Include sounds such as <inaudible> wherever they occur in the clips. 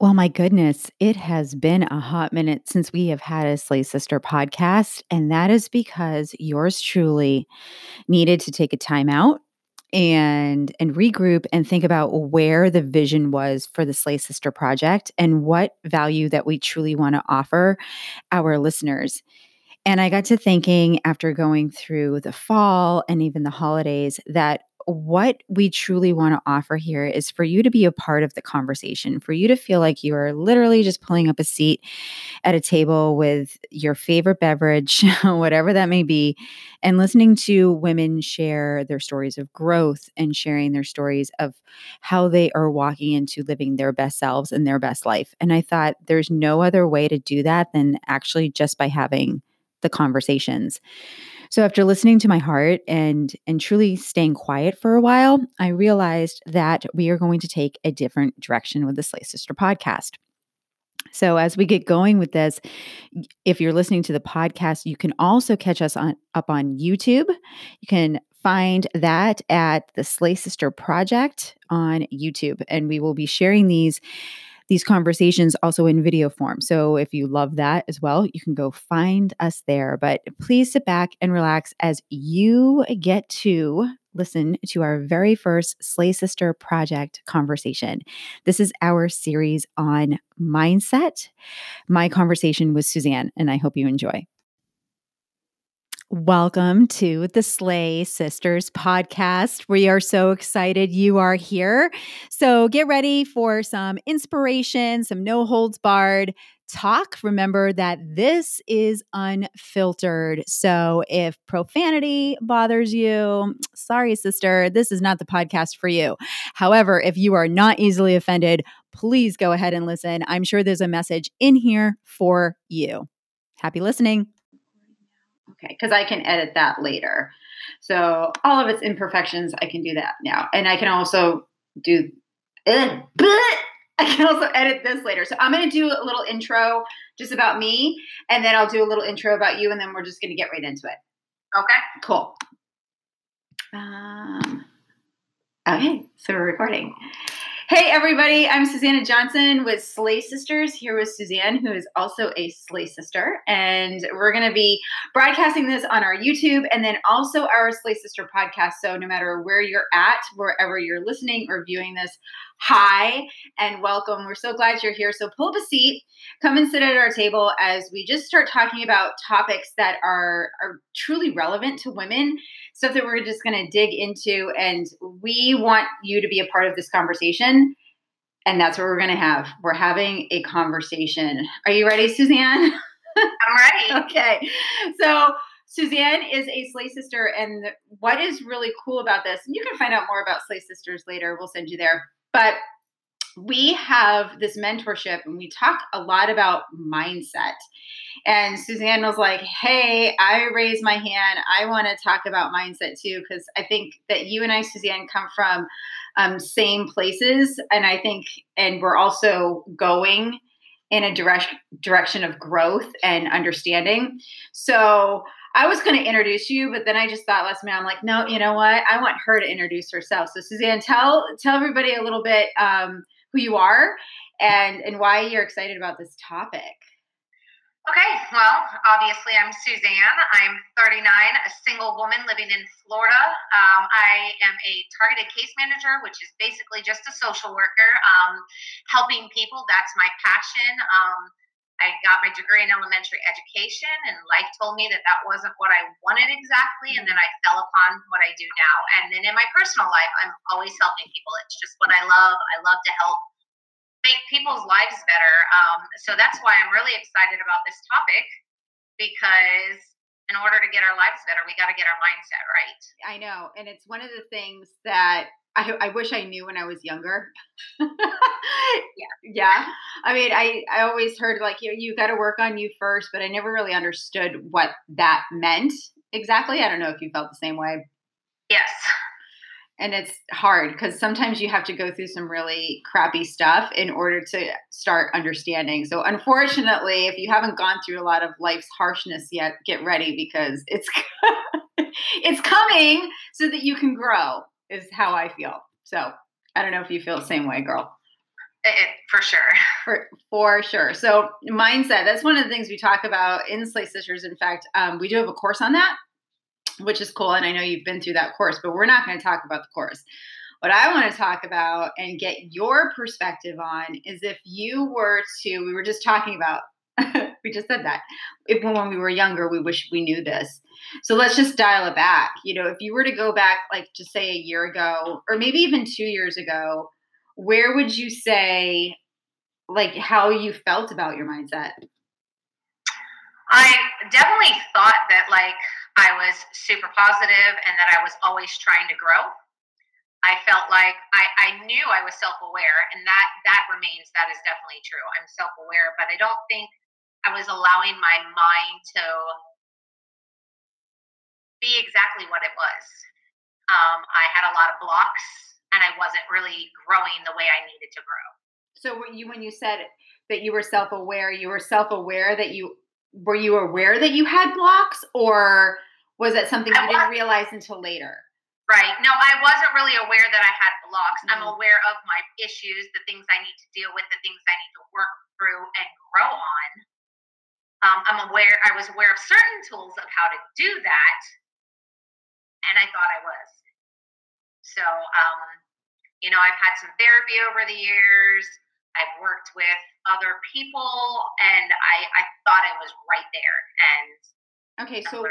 Well, my goodness, it has been a hot minute since we have had a Slay Sister podcast. And that is because yours truly needed to take a time out and and regroup and think about where the vision was for the Slay Sister project and what value that we truly want to offer our listeners. And I got to thinking after going through the fall and even the holidays that what we truly want to offer here is for you to be a part of the conversation, for you to feel like you are literally just pulling up a seat at a table with your favorite beverage, <laughs> whatever that may be, and listening to women share their stories of growth and sharing their stories of how they are walking into living their best selves and their best life. And I thought there's no other way to do that than actually just by having the conversations. So after listening to my heart and and truly staying quiet for a while, I realized that we are going to take a different direction with the Slay Sister podcast. So as we get going with this, if you're listening to the podcast, you can also catch us on up on YouTube. You can find that at the Slay Sister Project on YouTube, and we will be sharing these these conversations also in video form. So if you love that as well, you can go find us there. But please sit back and relax as you get to listen to our very first Slay Sister Project conversation. This is our series on mindset. My conversation with Suzanne, and I hope you enjoy. Welcome to the Slay Sisters podcast. We are so excited you are here. So get ready for some inspiration, some no holds barred talk. Remember that this is unfiltered. So if profanity bothers you, sorry, sister, this is not the podcast for you. However, if you are not easily offended, please go ahead and listen. I'm sure there's a message in here for you. Happy listening. Okay, because I can edit that later. So all of its imperfections, I can do that now, and I can also do. Uh, <laughs> I can also edit this later. So I'm going to do a little intro just about me, and then I'll do a little intro about you, and then we're just going to get right into it. Okay, cool. Um, okay, so we're recording. Hey, everybody, I'm Susanna Johnson with Slay Sisters, here with Suzanne, who is also a Slay Sister. And we're going to be broadcasting this on our YouTube and then also our Slay Sister podcast. So, no matter where you're at, wherever you're listening or viewing this, hi and welcome. We're so glad you're here. So, pull up a seat, come and sit at our table as we just start talking about topics that are, are truly relevant to women stuff that we're just going to dig into. And we want you to be a part of this conversation. And that's what we're going to have. We're having a conversation. Are you ready, Suzanne? <laughs> I'm ready. okay. So, Suzanne is a Slay Sister. And what is really cool about this, and you can find out more about Slay Sisters later, we'll send you there. But we have this mentorship and we talk a lot about mindset. And Suzanne was like, Hey, I raised my hand. I want to talk about mindset too, because I think that you and I, Suzanne, come from um, same places. And I think, and we're also going in a direct direction of growth and understanding. So I was going to introduce you, but then I just thought last minute, I'm like, no, you know what? I want her to introduce herself. So Suzanne, tell tell everybody a little bit um, who you are and and why you're excited about this topic. Okay, well, obviously, I'm Suzanne. I'm 39, a single woman living in Florida. Um, I am a targeted case manager, which is basically just a social worker, um, helping people. That's my passion. Um, I got my degree in elementary education, and life told me that that wasn't what I wanted exactly. And then I fell upon what I do now. And then in my personal life, I'm always helping people. It's just what I love. I love to help make people's lives better. Um, so that's why I'm really excited about this topic because in order to get our lives better, we got to get our mindset right. I know. And it's one of the things that I, I wish I knew when I was younger. <laughs> yeah. Yeah. I mean, I, I always heard like, you, you got to work on you first, but I never really understood what that meant exactly. I don't know if you felt the same way. Yes and it's hard because sometimes you have to go through some really crappy stuff in order to start understanding. So unfortunately, if you haven't gone through a lot of life's harshness yet, get ready because it's <laughs> it's coming so that you can grow is how I feel. So, I don't know if you feel the same way, girl. It, for sure. For for sure. So mindset. That's one of the things we talk about in Slay Sisters. In fact, um, we do have a course on that, which is cool. And I know you've been through that course, but we're not going to talk about the course. What I want to talk about and get your perspective on is if you were to, we were just talking about, <laughs> we just said that. If when we were younger, we wish we knew this. So let's just dial it back. You know, if you were to go back, like just say a year ago, or maybe even two years ago, where would you say, like, how you felt about your mindset? I definitely thought that, like, I was super positive and that I was always trying to grow. I felt like I, I knew I was self aware, and that that remains. That is definitely true. I'm self aware, but I don't think I was allowing my mind to be exactly what it was. Um, I had a lot of blocks, and I wasn't really growing the way I needed to grow. So, when you when you said that you were self aware, you were self aware that you were you aware that you had blocks, or was that something you didn't realize until later? Right. No, I wasn't really aware that I had blocks. Mm-hmm. I'm aware of my issues, the things I need to deal with, the things I need to work through and grow on. Um, I'm aware, I was aware of certain tools of how to do that, and I thought I was. So, um, you know, I've had some therapy over the years. I've worked with other people, and I, I thought I was right there. And okay, so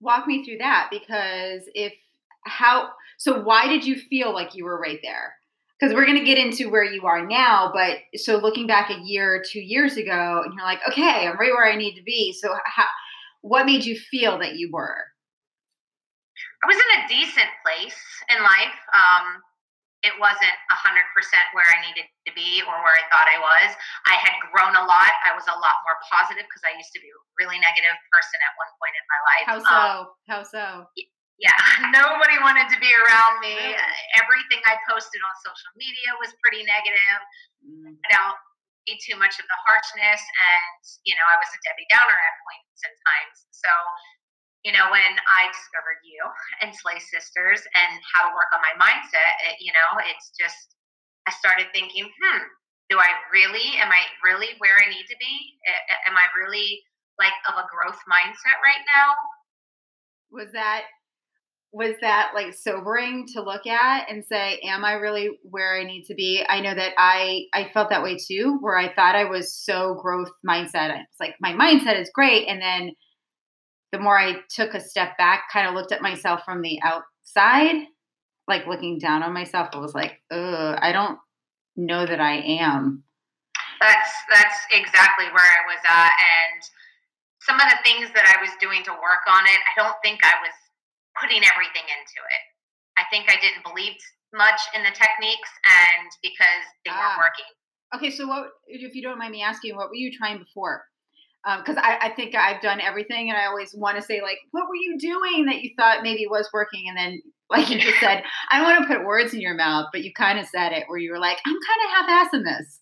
walk me through that because if how so why did you feel like you were right there because we're going to get into where you are now but so looking back a year or two years ago and you're like okay i'm right where i need to be so how, what made you feel that you were i was in a decent place in life um, it wasn't 100% where i needed to be or where i thought i was i had grown a lot i was a lot more positive because i used to be a really negative person at one point in my life how so um, how so yeah, <laughs> nobody wanted to be around me. Everything I posted on social media was pretty negative. Mm. I don't need too much of the harshness, and you know, I was a Debbie Downer at points and times. So, you know, when I discovered you and Slay Sisters and how to work on my mindset, it, you know, it's just I started thinking, hmm, do I really? Am I really where I need to be? Am I really like of a growth mindset right now? Was that was that like sobering to look at and say am i really where i need to be i know that i i felt that way too where i thought i was so growth mindset it's like my mindset is great and then the more i took a step back kind of looked at myself from the outside like looking down on myself i was like Ugh, i don't know that i am that's that's exactly where i was at and some of the things that i was doing to work on it i don't think i was putting everything into it. I think I didn't believe much in the techniques and because they ah. weren't working. Okay, so what, if you don't mind me asking, what were you trying before? Because um, I, I, think I've done everything, and I always want to say, like, what were you doing that you thought maybe was working? And then, like you just said, I don't want to put words in your mouth, but you kind of said it where you were like, I'm kind of half assing this.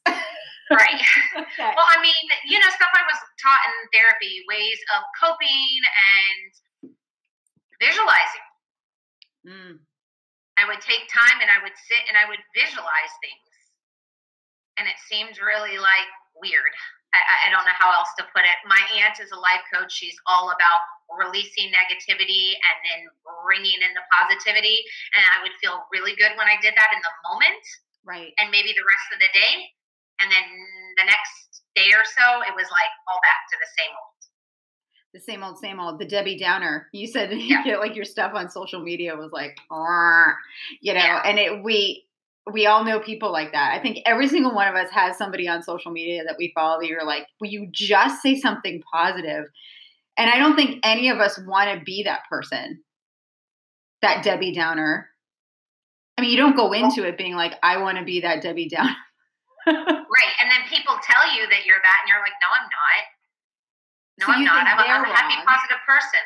right. <laughs> okay. Well, I mean, you know, stuff I was taught in therapy, ways of coping and visualizing. Mm. I would take time and I would sit and I would visualize things. And it seemed really like weird. I, I, don't know how else to put it. My aunt is a life coach. She's all about releasing negativity and then bringing in the positivity. And I would feel really good when I did that in the moment. Right. And maybe the rest of the day. And then the next day or so, it was like all back to the same old the same old, same old, the Debbie Downer. You said <laughs> yeah. you get like your stuff on social media was like, you know, yeah. and it we we all know people like that. I think every single one of us has somebody on social media that we follow that you're like, will you just say something positive? And I don't think any of us want to be that person, that Debbie Downer. I mean, you don't go into it being like, I want to be that Debbie Downer. <laughs> right. And then people tell you that you're that, and you're like, no, I'm not. No, so I'm not. I'm a, I'm a happy, positive person.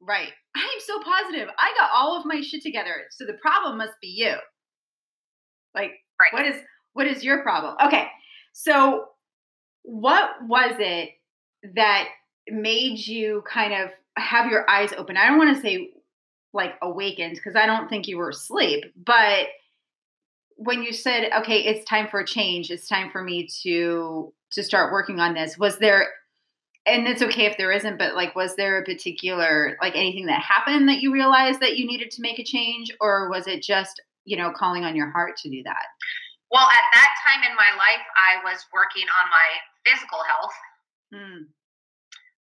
Right. I'm so positive. I got all of my shit together. So the problem must be you. Like, right. what is what is your problem? Okay. So what was it that made you kind of have your eyes open? I don't want to say like awakened because I don't think you were asleep, but when you said, okay, it's time for a change, it's time for me to to start working on this, was there and it's okay if there isn't, but like was there a particular like anything that happened that you realized that you needed to make a change, or was it just, you know, calling on your heart to do that? Well, at that time in my life, I was working on my physical health. Hmm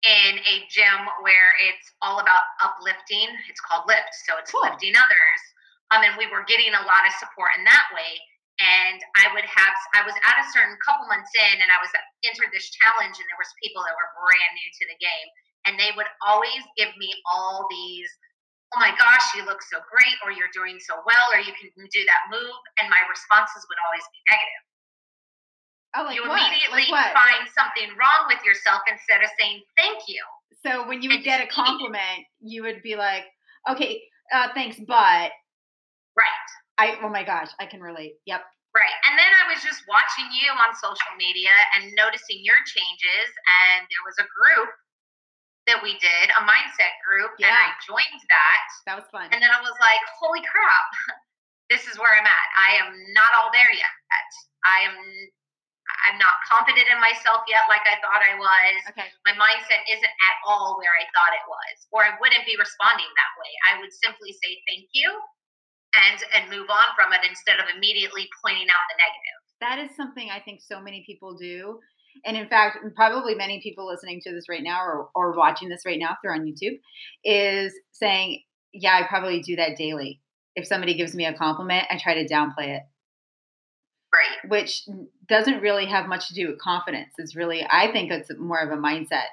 in a gym where it's all about uplifting. It's called Lift, so it's cool. lifting others. Um, and we were getting a lot of support in that way. And I would have, I was at a certain couple months in, and I was entered this challenge, and there was people that were brand new to the game, and they would always give me all these, oh my gosh, you look so great, or you're doing so well, or you can do that move, and my responses would always be negative. Oh, like you what? immediately like find something wrong with yourself instead of saying thank you. So when you would get a compliment, you would be like, "Okay, uh, thanks, but." Right. I oh my gosh, I can relate. Yep. Right. And then I was just watching you on social media and noticing your changes. And there was a group that we did, a mindset group, yeah. and I joined that. That was fun. And then I was like, holy crap, <laughs> this is where I'm at. I am not all there yet. I am I'm not confident in myself yet, like I thought I was. Okay. My mindset isn't at all where I thought it was, or I wouldn't be responding that way. I would simply say thank you and and move on from it instead of immediately pointing out the negative. That is something I think so many people do. And in fact, probably many people listening to this right now or, or watching this right now if they're on YouTube is saying, Yeah, I probably do that daily. If somebody gives me a compliment, I try to downplay it. Right. Which doesn't really have much to do with confidence. It's really, I think it's more of a mindset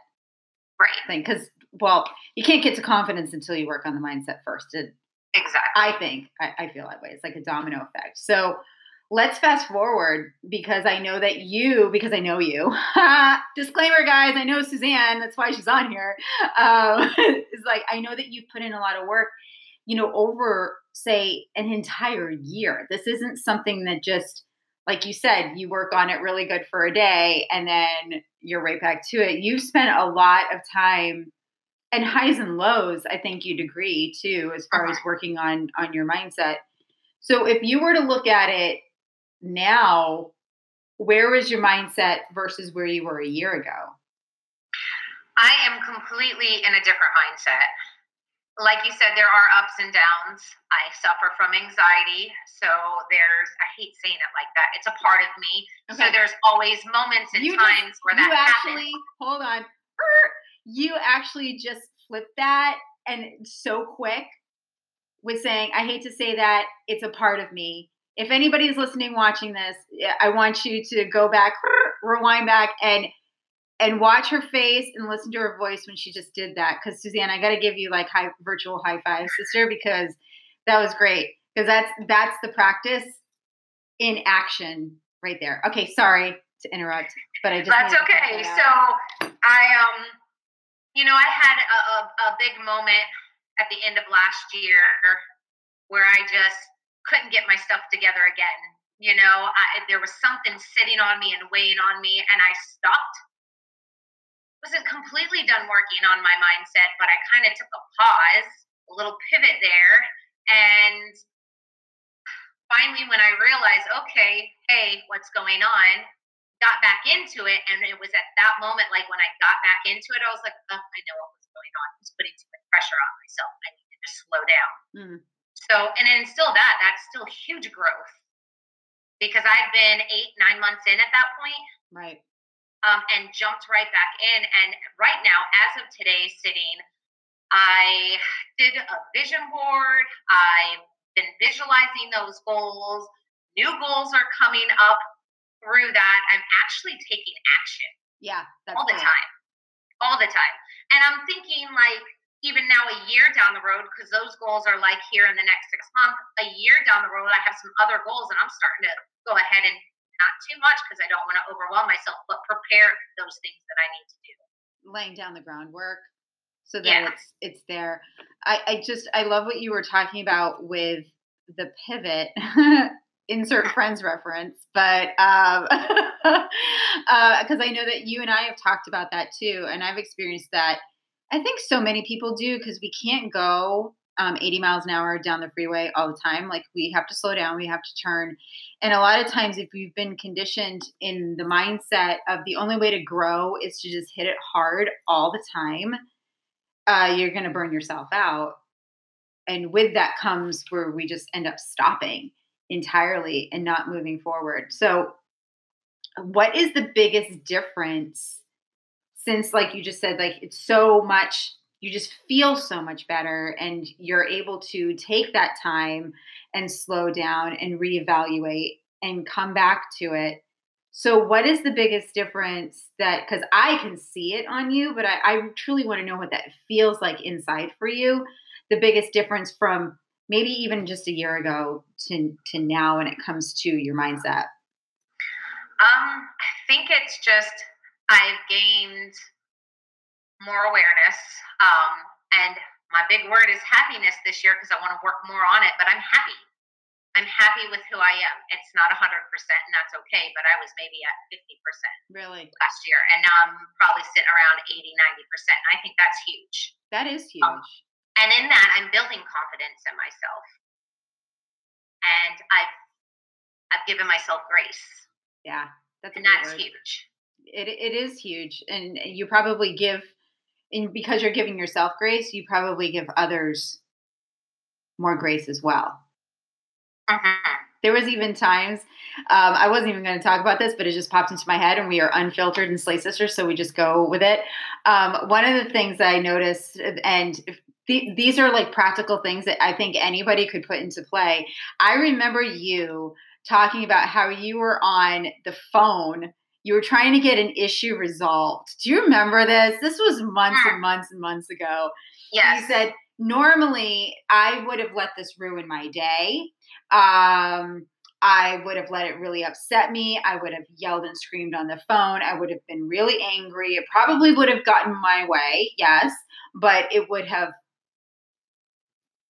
right. thing. Because, well, you can't get to confidence until you work on the mindset first. It, exactly. I think, I, I feel that way. It's like a domino effect. So let's fast forward because I know that you, because I know you, <laughs> disclaimer, guys, I know Suzanne, that's why she's on here. Um, <laughs> it's like, I know that you've put in a lot of work, you know, over, say, an entire year. This isn't something that just, like you said, you work on it really good for a day and then you're right back to it. You've spent a lot of time and highs and lows, I think you'd agree too, as far as uh-huh. working on on your mindset. So if you were to look at it now, where is your mindset versus where you were a year ago? I am completely in a different mindset like you said, there are ups and downs. I suffer from anxiety. So there's, I hate saying it like that. It's a part of me. Okay. So there's always moments and you times just, where that you actually, happens. Hold on. Er, you actually just flipped that and so quick with saying, I hate to say that, it's a part of me. If anybody's listening, watching this, I want you to go back, <laughs> rewind back, and and watch her face and listen to her voice when she just did that. Because Suzanne, I got to give you like high virtual high five, sister, because that was great. Because that's that's the practice in action right there. Okay, sorry to interrupt, but I just that's okay. That so I um, you know, I had a, a, a big moment at the end of last year where I just couldn't get my stuff together again. You know, I, there was something sitting on me and weighing on me, and I stopped wasn't completely done working on my mindset, but I kind of took a pause, a little pivot there. And finally, when I realized, okay, hey, what's going on, got back into it. And it was at that moment, like when I got back into it, I was like, oh, I know what was going on. I was putting too much pressure on myself. I needed to just slow down. Mm. So, and then still that, that's still huge growth because I've been eight, nine months in at that point. Right um, and jumped right back in. And right now, as of today, sitting, I did a vision board. I've been visualizing those goals. New goals are coming up through that. I'm actually taking action. Yeah, all the time, all the time. And I'm thinking like even now a year down the road because those goals are like here in the next six months. A year down the road, I have some other goals, and I'm starting to go ahead and not too much because I don't want to overwhelm myself, but prepare those things that I need to do. Laying down the groundwork so that yeah. it's it's there. I, I just I love what you were talking about with the pivot. <laughs> Insert friends reference, but um, because <laughs> uh, I know that you and I have talked about that too, and I've experienced that. I think so many people do because we can't go um, 80 miles an hour down the freeway all the time. Like we have to slow down, we have to turn. And a lot of times, if you've been conditioned in the mindset of the only way to grow is to just hit it hard all the time, uh, you're going to burn yourself out. And with that comes where we just end up stopping entirely and not moving forward. So, what is the biggest difference since, like you just said, like it's so much you just feel so much better and you're able to take that time and slow down and reevaluate and come back to it. So what is the biggest difference that because i can see it on you but I, I, truly want to know what that feels like inside for you. The biggest difference from maybe even just a year ago to to now when it comes to your mindset? Um i think it's just i've gained more awareness. Um, and my big word is happiness this year because I want to work more on it, but I'm happy. I'm happy with who I am. It's not 100%, and that's okay, but I was maybe at 50% really last year. And now I'm probably sitting around 80, 90%. I think that's huge. That is um, huge. Um, and in that, I'm building confidence in myself. And I've I've given myself grace. Yeah, that's and that's word. huge. It it is huge, and you probably give and because you're giving yourself grace, you probably give others more grace as well. Uh-huh. There was even times um, I wasn't even going to talk about this, but it just popped into my head, and we are unfiltered and Slay Sisters, so we just go with it. Um, one of the things that I noticed, and th- these are like practical things that I think anybody could put into play. I remember you talking about how you were on the phone you were trying to get an issue resolved. Do you remember this? This was months and months and months ago. Yes. You said, normally I would have let this ruin my day. Um, I would have let it really upset me. I would have yelled and screamed on the phone. I would have been really angry. It probably would have gotten my way, yes, but it would have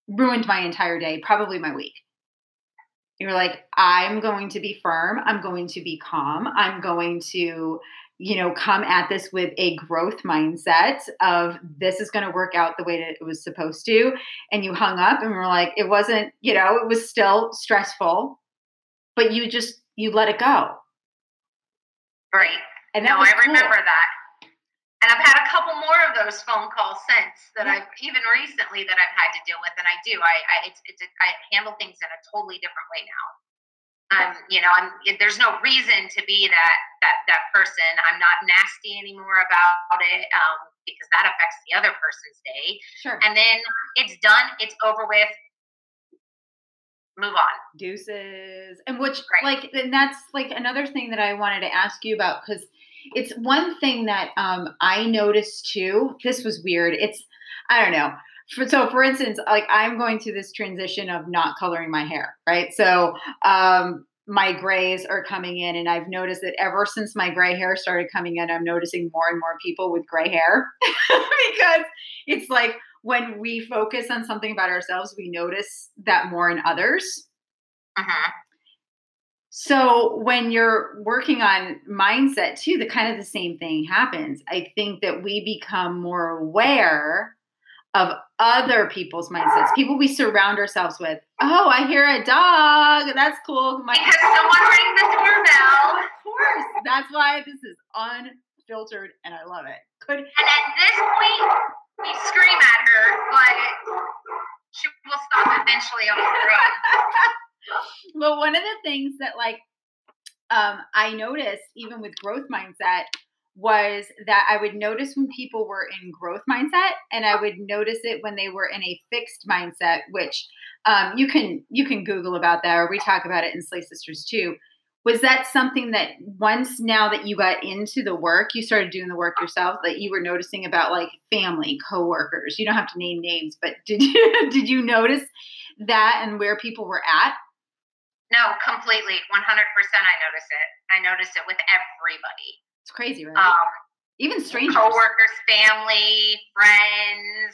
ruined my entire day, probably my week. You're like, I'm going to be firm. I'm going to be calm. I'm going to, you know, come at this with a growth mindset of this is going to work out the way that it was supposed to. And you hung up and we're like, it wasn't, you know, it was still stressful, but you just, you let it go. Right. And no, I remember cool. that. And I've had a couple more of those phone calls since that yeah. I've even recently that I've had to deal with, and I do. I, I it's, it's a, I handle things in a totally different way now. Um, you know, I'm there's no reason to be that that that person. I'm not nasty anymore about it um, because that affects the other person's day. Sure. And then it's done. It's over with. Move on. Deuces. And which, right. like, and that's like another thing that I wanted to ask you about because it's one thing that um, I noticed too. This was weird. It's I don't know. For, so for instance, like I'm going through this transition of not coloring my hair, right? So um, my grays are coming in, and I've noticed that ever since my gray hair started coming in, I'm noticing more and more people with gray hair <laughs> because it's like when we focus on something about ourselves, we notice that more in others. Uh-huh. So when you're working on mindset too, the kind of the same thing happens. I think that we become more aware of other people's mindsets, people we surround ourselves with. Oh, I hear a dog. That's cool. <laughs> My- because someone rang the doorbell. Of course. That's why this is unfiltered and I love it. Could and at this point, we scream at her, but she will stop eventually on the road. <laughs> <laughs> but one of the things that like um, I noticed even with growth mindset was that I would notice when people were in growth mindset and I would notice it when they were in a fixed mindset, which um, you can you can Google about that or we talk about it in Slay Sisters too. Was that something that once now that you got into the work, you started doing the work yourself, that you were noticing about like family, coworkers? You don't have to name names, but did <laughs> you did you notice that and where people were at no, completely. 100% I notice it. I notice it with everybody. It's crazy, right? Um, Even strangers. Coworkers, family, friends,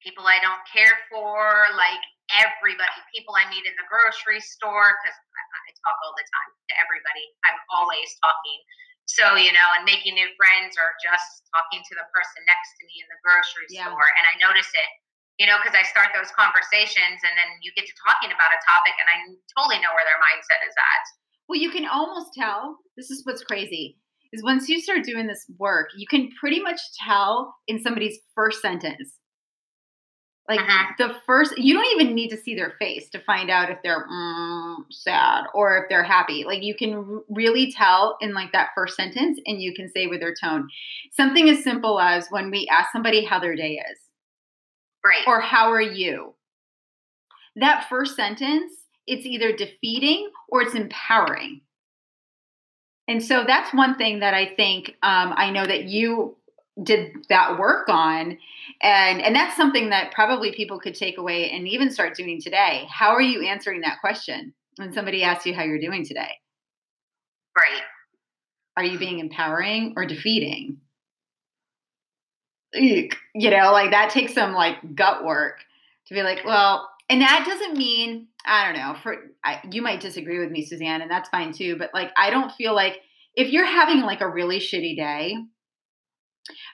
people I don't care for, like everybody. People I meet in the grocery store, because I, I talk all the time to everybody. I'm always talking. So, you know, and making new friends or just talking to the person next to me in the grocery yeah. store. And I notice it you know, because I start those conversations and then you get to talking about a topic and I totally know where their mindset is at. Well, you can almost tell. This is what's crazy is once you start doing this work, you can pretty much tell in somebody's first sentence. Like Mhm. the first, you don't even need to see their face to find out if they're mm, sad or if they're happy. Like you can r- really tell in like that first sentence, and you can say with their tone something as simple as when we ask somebody how their day is Great. or how are you. That first sentence, it's either defeating or it's empowering. And so that's one thing that I think um, I know that you did that work on, and and that's something that probably people could take away and even start doing today. How are you answering that question when somebody asks you how you're doing today? Great. Are you being empowering or defeating? You know, like that takes some like gut work to be like, well, and that doesn't mean I don't know. For I, you might disagree with me, Suzanne, and that's fine too. But like, I don't feel like if you're having like a really shitty day,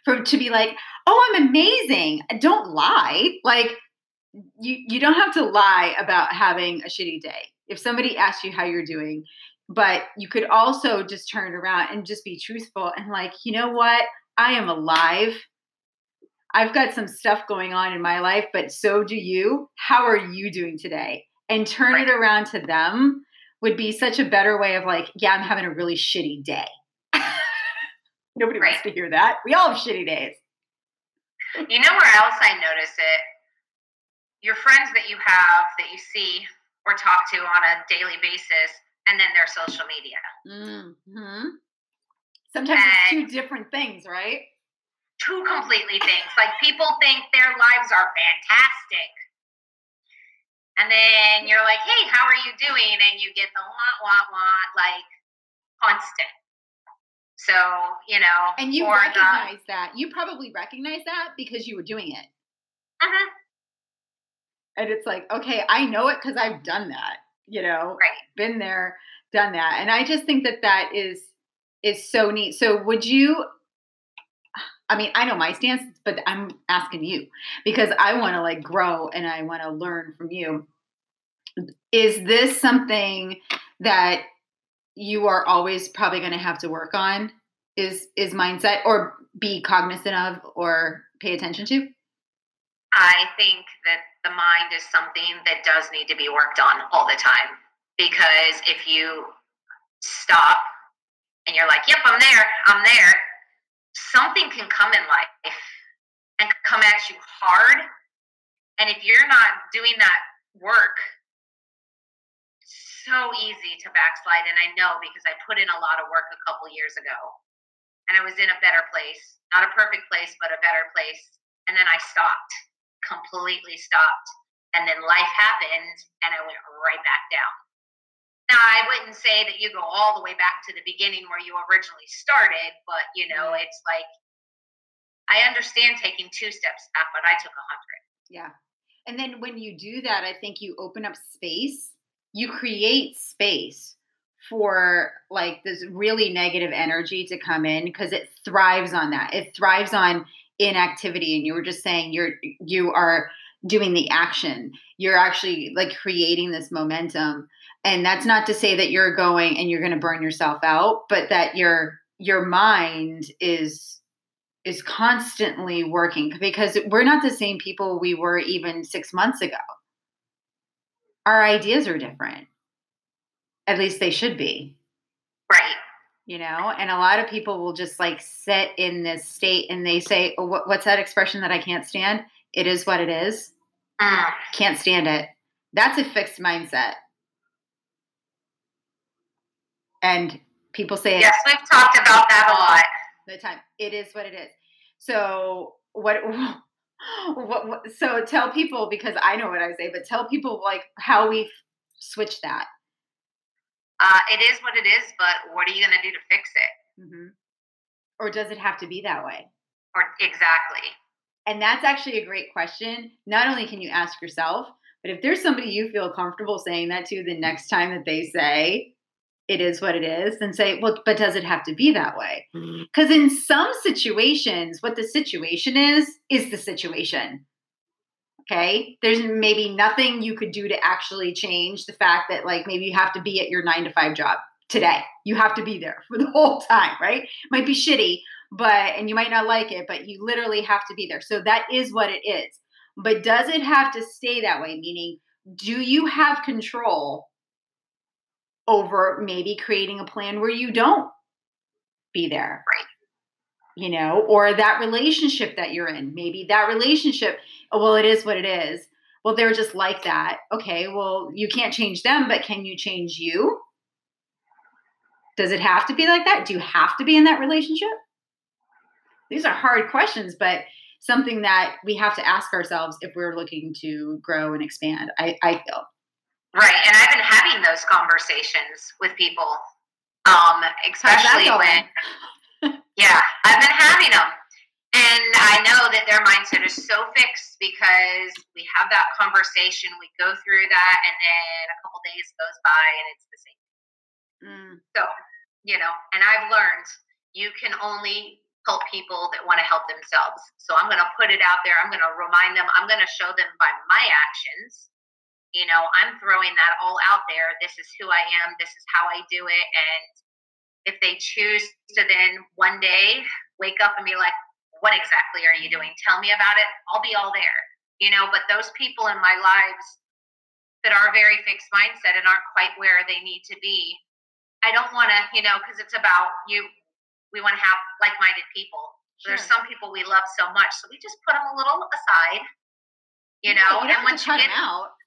for to be like, oh, I'm amazing. Don't lie. Like, you you don't have to lie about having a shitty day. If somebody asks you how you're doing, but you could also just turn it around and just be truthful and like, you know what? I am alive. I've got some stuff going on in my life, but so do you. How are you doing today? And turn it around to them would be such a better way of like, yeah, I'm having a really shitty day. <laughs> Nobody wants to hear that. We all have shitty days. You know where else I notice it? Your friends that you have that you see or talk to on a daily basis, and then their social media. hmm Sometimes it's two different things, right? Two completely things. Like people think their lives are fantastic. And then you're like, hey, how are you doing? And you get the wah, wah, wah, like constant. So, you know, And you or the- recognize that. You probably recognize that because you were doing it. Mhm. And it's like, okay, I know it because I've done that, you know, Right. been there, done that. And I just think that that is is so neat. So would you I mean, I know my stance, but I'm asking you because I want to like grow and I want to learn from you. Is this something that you are always probably going to have to work on? Is is mindset or be cognizant of or pay attention to? I think that the mind is something that does need to be worked on all the time because if you stop and you're like, yep, I'm there, I'm there, something can come in life and come at you hard. And if you're not doing that work, so easy to backslide. And I know because I put in a lot of work a couple years ago and I was in a better place, not a perfect place, but a better place. And then I stopped completely stopped. And then life happened and I went right back down. Now, I wouldn't say that you go all the way back to the beginning where you originally started, but you know, it's like I understand taking two steps back, but I took a hundred. Yeah. And then when you do that, I think you open up space. You create space for like this really negative energy to come in because it thrives on that. It thrives on inactivity and you were just saying you're you are doing the action. You're actually like creating this momentum. And that's not to say that you're going and you're going to burn yourself out, but that your your mind is is constantly working because we're not the same people we were even six months ago. Our ideas are different. At least they should be, Right. you know? And a lot of people will just like sit in this state and they say, oh, what, What's that expression that I can't stand? It is what it is. Mm. Can't stand it. That's a fixed mindset. And people say Yes, we've talked about that a lot. the time. It is what it is. So what, <laughs> what, what so tell people because I know what I say, but tell people like how we switch that. Uh, it is what it is, but what are you going to do to fix it? hmm Or does it have to be that way? Or exactly. And that's actually a great question. Not only can you ask yourself, but if there's somebody you feel comfortable saying that to the next time that they say it is what it is, and say, well, but does it have to be that way? Mm. Because in some situations, what the situation is, is the situation. Okay. There's maybe nothing you could do to actually change the fact that, like, maybe you have to be at your nine to five job today. You have to be there for the <laughs> whole time, right? Might be shitty, but, and you might not like it, but you literally have to be there. So that is what it is. But does it have to stay that way? Meaning, do you have control over maybe creating a plan where you don't be there? Right. You know, or that relationship that you're in. Maybe that relationship, oh, well, it is what it is. Well, they're just like that. Okay, well, you can't change them, but can you change you? Does it have to be like that? Do you have to be in that relationship? These are hard questions, but something that we have to ask ourselves if we're looking to grow and expand. I, I feel. Right. And I've been having those conversations with people, um, especially when, <laughs> yeah, I've been having them. And I know that their mindset is so fixed because we have that conversation, we go through that, and then a couple days goes by and it's the same. Mm. So, you know, and I've learned you can only help people that want to help themselves. So I'm going to put it out there. I'm going to remind them. I'm going to show them by my actions you know, I'm throwing that all out there. This is who I am. This is how I do it. And if they choose to then one day wake up and be like, what exactly are you doing? Tell me about it. I'll be all there. You know, but those people in my lives that are very fixed mindset and aren't quite where they need to be, I don't want to, you know, because it's about you. We want to have like minded people. Sure. There's some people we love so much, so we just put them a little aside, you know. Yeah, you and once you get out,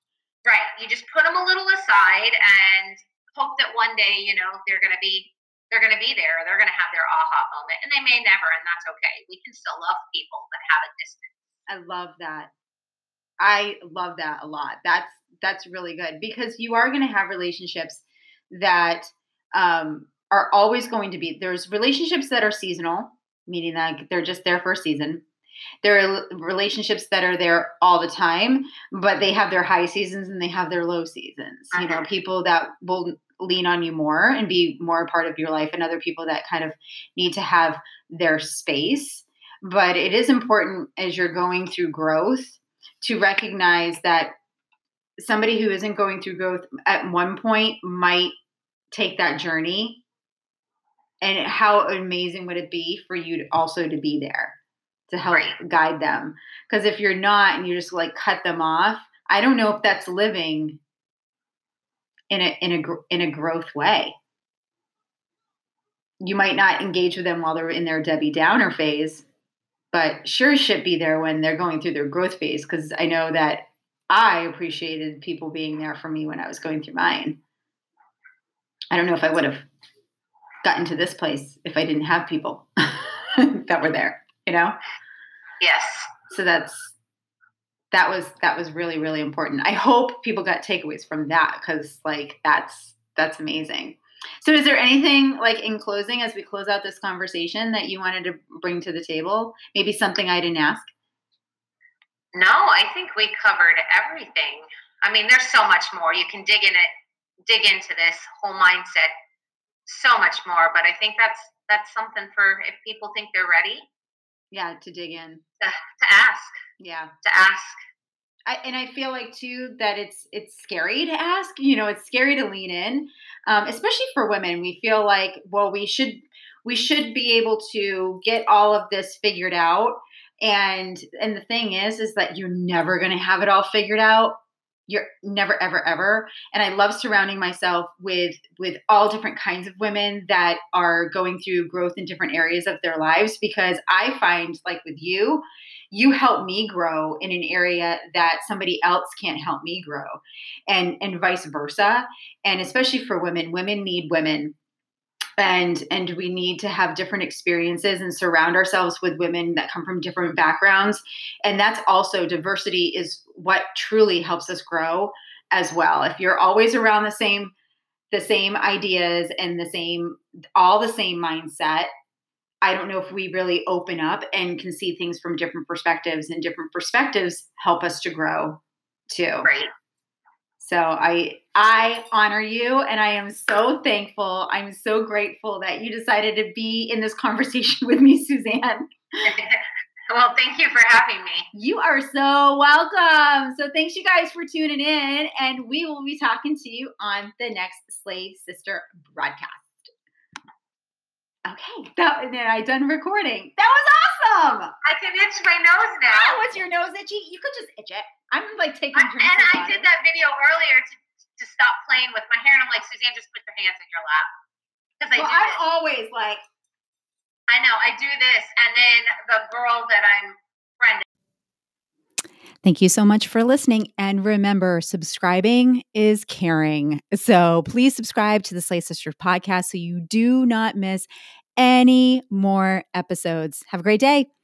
Right. You just put them a little aside and hope that one day, you know, they're going to be they're going to be there. They're going to have their aha moment, and they may never, and that's okay. We can still love people but have a distance. I love that. I love that a lot. That's that's really good because you are going to have relationships that um, are always going to be. There's relationships that are seasonal, meaning that they're just there for a season. There are relationships that are there all the time, but they have their high seasons and they have their low seasons. You know, uh-huh. people that will lean on you more and be more a part of your life, and other people that kind of need to have their space. But it is important as you're going through growth to recognize that somebody who isn't going through growth at one point might take that journey and how amazing would it be for you to also to be there to help right. guide them. Because if you're not and you just like cut them off, I don't know if that's living in a in a in a growth way. You might not engage with them while they're in their Debbie Downer phase, but sure should be there when they're going through their growth phase. Because I know that I appreciated people being there for me when I was going through mine. I don't know if I would have gotten to this place if I didn't have people <laughs> that were there you know? Yes. So that's that was that was really really important. I hope people got takeaways from that cuz like that's that's amazing. So is there anything like in closing as we close out this conversation that you wanted to bring to the table? Maybe something I didn't ask? No, I think we covered everything. I mean, there's so much more. You can dig in it dig into this whole mindset so much more, but I think that's that's something for if people think they're ready yeah, to dig in. To, to ask. Yeah. To ask. I, and I feel like too that it's it's scary to ask. You know, it's scary to lean in, um, especially for women. We feel like, well, we should we should be able to get all of this figured out. And and the thing is, is that you're never going to have it all figured out you're never ever ever. And i love surrounding myself with with all different kinds of women that are going through growth in different areas of their lives because i find like with you you help me grow in an area that somebody else can't help me grow and and vice versa. And especially for women women need women. And and we need to have different experiences and surround ourselves with women that come from different backgrounds. And that's also diversity is what truly helps us grow as well if you're always around the same the same ideas and the same all the same mindset i don't know if we really open up and can see things from different perspectives and different perspectives help us to grow too right so I I honor you and I am so thankful. I'm so grateful that you decided to be in this <laughs> conversation with me, Suzanne. <laughs> Well, thank you for having me. You are so welcome. So, thanks you guys for tuning in, and we will be talking to you on the next Slay Sister broadcast. Okay, that, then I done recording. That was awesome. I can itch my nose now. Oh, was your nose itchy? You could just itch it. I'm like taking I, drinks. and I water. did that video earlier to, to stop playing with my hair, and I'm like, Suzanne, just put your hands in your lap. Because I well, I'm this. always like, I know, I do this, and then the girl that I'm friend Thank you so much for listening. And remember, subscribing is caring. So please subscribe to the Slay Sisters podcast so you do not miss any more episodes. Have a great day.